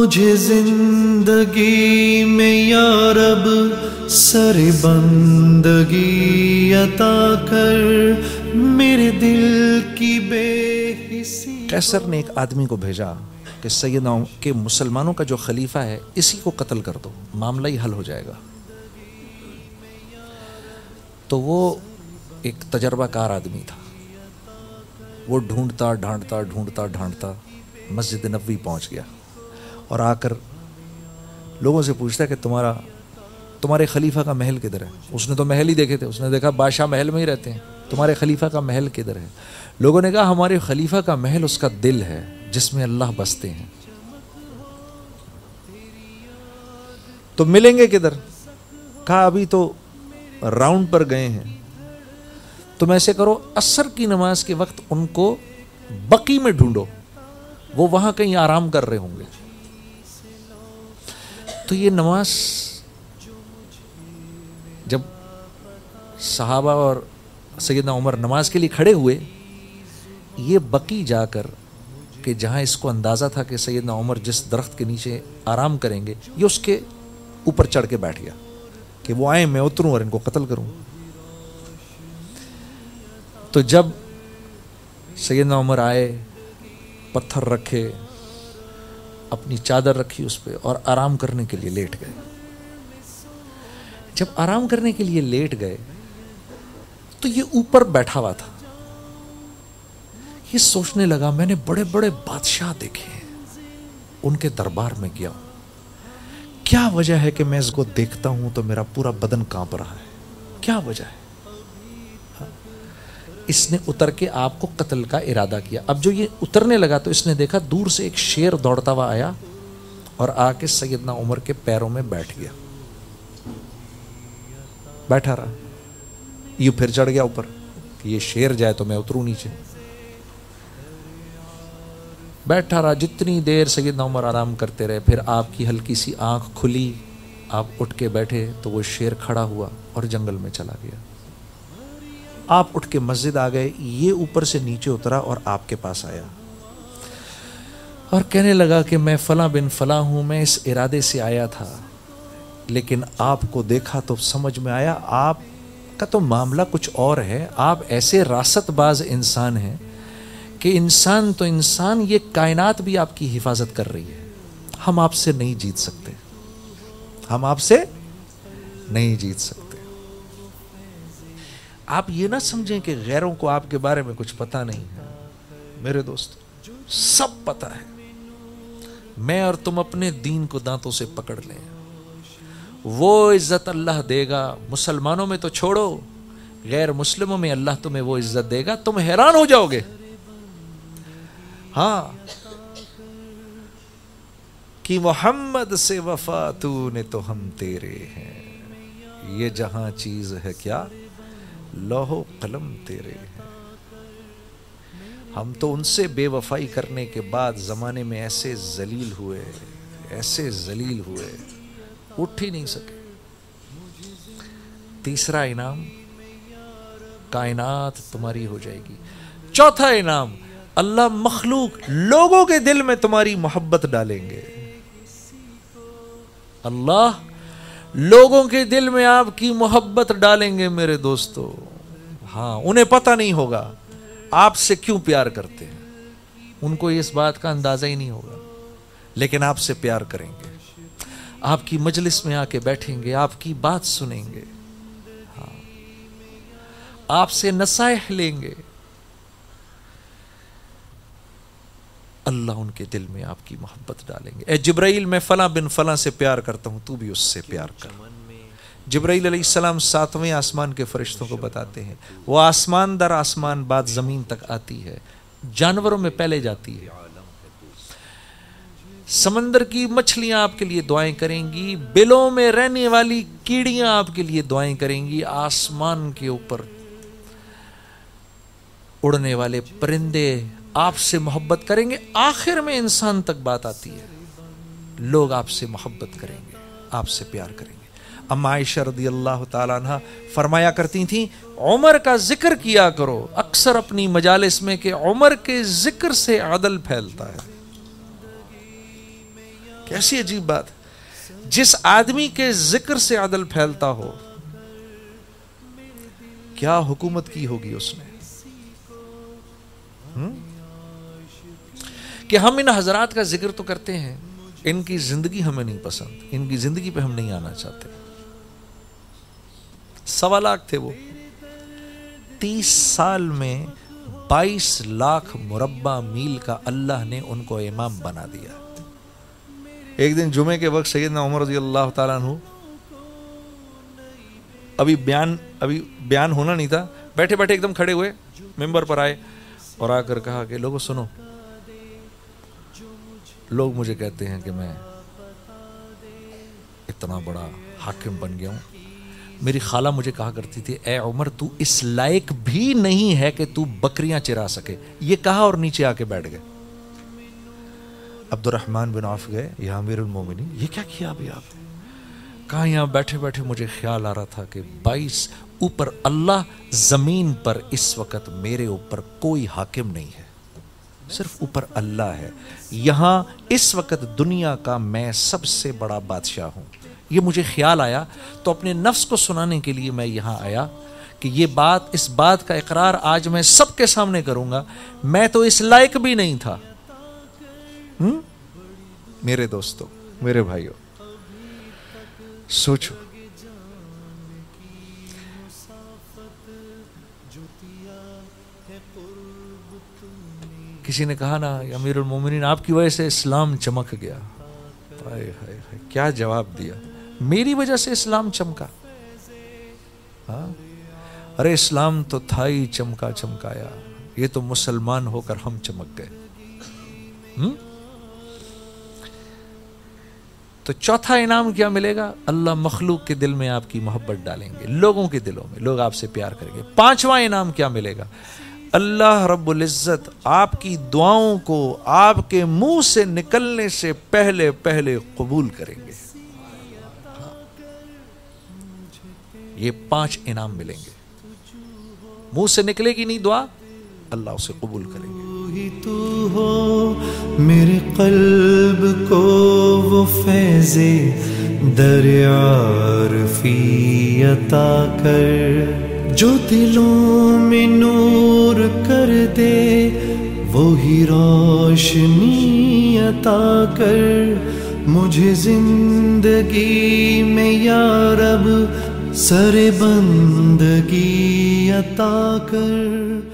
مجھے زندگی میں یا رب سر بندگی عطا کر، میرے دل کی بے حسی کیسر نے ایک آدمی کو بھیجا کہ سیدنا کہ مسلمانوں کا جو خلیفہ ہے، اسی کو قتل کر دو، معاملہ ہی حل ہو جائے گا۔ تو وہ ایک تجربہ کار آدمی تھا۔ وہ ڈھونڈتا، ڈھانڈتا ڈھونڈتا، ڈھانڈتا مسجد نبوی پہنچ گیا۔ اور آ کر لوگوں سے پوچھتا ہے کہ تمہارا تمہارے خلیفہ کا محل کدھر ہے؟ اس نے تو محل ہی دیکھے تھے۔ اس نے دیکھا بادشاہ محل میں ہی رہتے ہیں۔ تمہارے خلیفہ کا محل کدھر ہے؟ لوگوں نے کہا، ہمارے خلیفہ کا محل اس کا دل ہے، جس میں اللہ بستے ہیں۔ تو ملیں گے کدھر؟ کہا، ابھی تو راؤنڈ پر گئے ہیں۔ تم ایسے کرو اثر کی نماز کے وقت ان کو بقی میں ڈھونڈو۔ وہ وہاں کہیں آرام کر رہے ہوں گے۔ تو یہ نماز جب صحابہ اور سیدنا عمر نماز کے لیے کھڑے ہوئے، یہ بقی جا کر کہ جہاں اس کو اندازہ تھا کہ سیدنا عمر جس درخت کے نیچے آرام کریں گے، یہ اس کے اوپر چڑھ کے بیٹھ گیا کہ وہ آئیں، میں اتروں اور ان کو قتل کروں۔ تو جب سیدنا عمر آئے، پتھر رکھے اپنی چادر رکھی اس پہ اور آرام کرنے کے لیے لیٹ گئے۔ جب آرام کرنے کے لیے لیٹ گئے تو یہ اوپر بیٹھا ہوا تھا۔ یہ سوچنے لگا، میں نے بڑے بڑے بادشاہ دیکھے ہیں، ان کے دربار میں گیا ہوں۔ کیا وجہ ہے کہ میں اس کو دیکھتا ہوں تو میرا پورا بدن کانپ رہا ہے؟ کیا وجہ ہے؟ اس نے اتر کے آپ کو قتل کا ارادہ کیا۔ اب جو یہ اترنے لگا تو اس نے دیکھا دور سے ایک شیر دوڑتا ہوا آیا اور آ کے سیدنا عمر کے پیروں میں بیٹھ گیا۔ بیٹھا رہا۔ یہ پھر چڑھ گیا اوپر کہ یہ شیر جائے تو میں اتروں نیچے۔ بیٹھا رہا۔ جتنی دیر سیدنا عمر آرام کرتے رہے، پھر آپ کی ہلکی سی آنکھ کھلی۔ آپ اٹھ کے بیٹھے تو وہ شیر کھڑا ہوا اور جنگل میں چلا گیا۔ آپ اٹھ کے مسجد آ گئے، یہ اوپر سے نیچے اترا اور آپ کے پاس آیا۔ اور کہنے لگا کہ میں فلاں بن فلاں ہوں، میں اس ارادے سے آیا تھا، لیکن آپ کو دیکھا تو سمجھ میں آیا، آپ کا تو معاملہ کچھ اور ہے۔ آپ ایسے راست باز انسان ہیں کہ انسان تو انسان، یہ کائنات بھی آپ کی حفاظت کر رہی ہے۔ ہم آپ سے نہیں جیت سکتے۔ ہم آپ سے نہیں جیت سکتے۔ آپ یہ نہ سمجھیں کہ غیروں کو آپ کے بارے میں کچھ پتا نہیں ہے۔ میرے دوست سب پتا ہے۔ میں اور تم اپنے دین کو دانتوں سے پکڑ لیں۔ وہ عزت اللہ دے گا۔ مسلمانوں میں تو چھوڑو، غیر مسلموں میں اللہ تمہیں وہ عزت دے گا۔ تم حیران ہو جاؤ گے۔ ہاں کہ محمد سے وفا تو نے تو ہم تیرے ہیں۔ یہ جہاں چیز ہے کیا؟ لوہو قلم تیرے ہیں۔ ہم تو ان سے بے وفائی کرنے کے بعد زمانے میں ایسے ذلیل ہوئے، ایسے ذلیل ہوئے، اٹھ ہی نہیں سکے۔ تیسرا انعام، کائنات تمہاری ہو جائے گی۔ چوتھا انعام، اللہ مخلوق لوگوں کے دل میں تمہاری محبت ڈالیں گے۔ اللہ لوگوں کے دل میں آپ کی محبت ڈالیں گے میرے دوستو۔ ہاں انہیں پتہ نہیں ہوگا آپ سے کیوں پیار کرتے ہیں۔ ان کو اس بات کا اندازہ ہی نہیں ہوگا، لیکن آپ سے پیار کریں گے۔ آپ کی مجلس میں آ کے بیٹھیں گے، آپ کی بات سنیں گے۔ ہاں آپ سے نصائح لیں گے۔ اللہ ان کے دل میں آپ کی محبت ڈالیں گے۔ اے جبرائیل، میں فلاں بن فلاں سے پیار کرتا ہوں، تو بھی اس سے پیار کر۔ جبرائیل علیہ السلام ساتویں آسمان کے فرشتوں کو بتاتے ہیں، وہ آسمان در آسمان بات زمین تک آتی ہے، جانوروں میں پہلے جاتی ہے۔ سمندر کی مچھلیاں آپ کے لیے دعائیں کریں گی، بلوں میں رہنے والی کیڑیاں آپ کے لیے دعائیں کریں گی۔ آسمان کے اوپر اڑنے والے پرندے آپ سے محبت کریں گے، آخر میں انسان تک بات آتی ہے۔ لوگ آپ سے محبت کریں گے، آپ سے پیار کریں گے۔ اما عائشہ رضی اللہ تعالیٰ عنہ فرمایا کرتی تھیں، عمر کا ذکر کیا کرو۔ اکثر اپنی مجالس میں کہ عمر کے ذکر سے عدل پھیلتا ہے۔ کیسی عجیب بات۔ جس آدمی کے ذکر سے عدل پھیلتا ہو، کیا حکومت کی ہوگی اس نے؟ کہ ہم ان حضرات کا ذکر تو کرتے ہیں، ان کی زندگی ہمیں نہیں پسند، ان کی زندگی پہ ہم نہیں آنا چاہتے۔ سوا لاکھ تھے وہ۔ تیس سال میں بائیس لاکھ مربع میل کا اللہ نے ان کو امام بنا دیا۔ ایک دن جمعے کے وقت سیدنا عمر رضی اللہ تعالیٰ عنہ، ابھی بیان ابھی بیان ہونا نہیں تھا، بیٹھے بیٹھے ایک دم کھڑے ہوئے، ممبر پر آئے اور آ کر کہا کہ لوگوں، سنو لوگ مجھے کہتے ہیں کہ میں اتنا بڑا حاکم بن گیا ہوں۔ میری خالہ مجھے کہا کرتی تھی، اے عمر، تو اس لائق بھی نہیں ہے کہ تو بکریاں چرا سکے۔ یہ کہا اور نیچے آ کے بیٹھ گئے؟ عبد الرحمن بن عوف گئے، یہ امیر المومنی یہ کیا کیا ابھی آپ؟ کہا یہاں بیٹھے بیٹھے مجھے خیال آ رہا تھا کہ بائیس اوپر اللہ زمین پر اس وقت میرے اوپر کوئی حاکم نہیں ہے۔ صرف اوپر اللہ ہے۔ یہاں اس وقت دنیا کا میں سب سے بڑا بادشاہ ہوں۔ یہ مجھے خیال آیا۔ تو اپنے نفس کو سنانے کے لیے میں یہاں آیا کہ یہ بات، اس بات کا اقرار آج میں سب کے سامنے کروں گا۔ میں تو اس لائق بھی نہیں تھا۔ میرے دوستوں میرے بھائیوں سوچو۔ کسی نے کہا نا امیر المومنین، آپ کی وجہ سے اسلام چمک گیا. کیا جواب دیا؟ میری وجہ سے اسلام چمکا۔ ہاں؟ ارے، اسلام تو تھا ہی چمکا چمکایا، یہ تو مسلمان ہو کر ہم چمک گئے۔ تو چوتھا انعام کیا ملے گا؟ اللہ مخلوق کے دل میں آپ کی محبت ڈالیں گے، لوگوں کے دلوں میں، لوگ آپ سے پیار کریں گے۔ پانچواں انعام کیا ملے گا؟ اللہ رب العزت آپ کی دعاؤں کو آپ کے منہ سے نکلنے سے پہلے پہلے قبول کریں گے۔ یہ پانچ انعام ملیں گے۔ منہ سے نکلے گی نہیں دعا، اللہ اسے قبول کریں گے۔ تو ہو، میرے قلب کو وہ فیض دریا عطا کر۔ جو دلوں میں نور کر دے، وہی روشنی عطا کر۔ مجھے زندگی میں یا رب سر بندگی عطا کر۔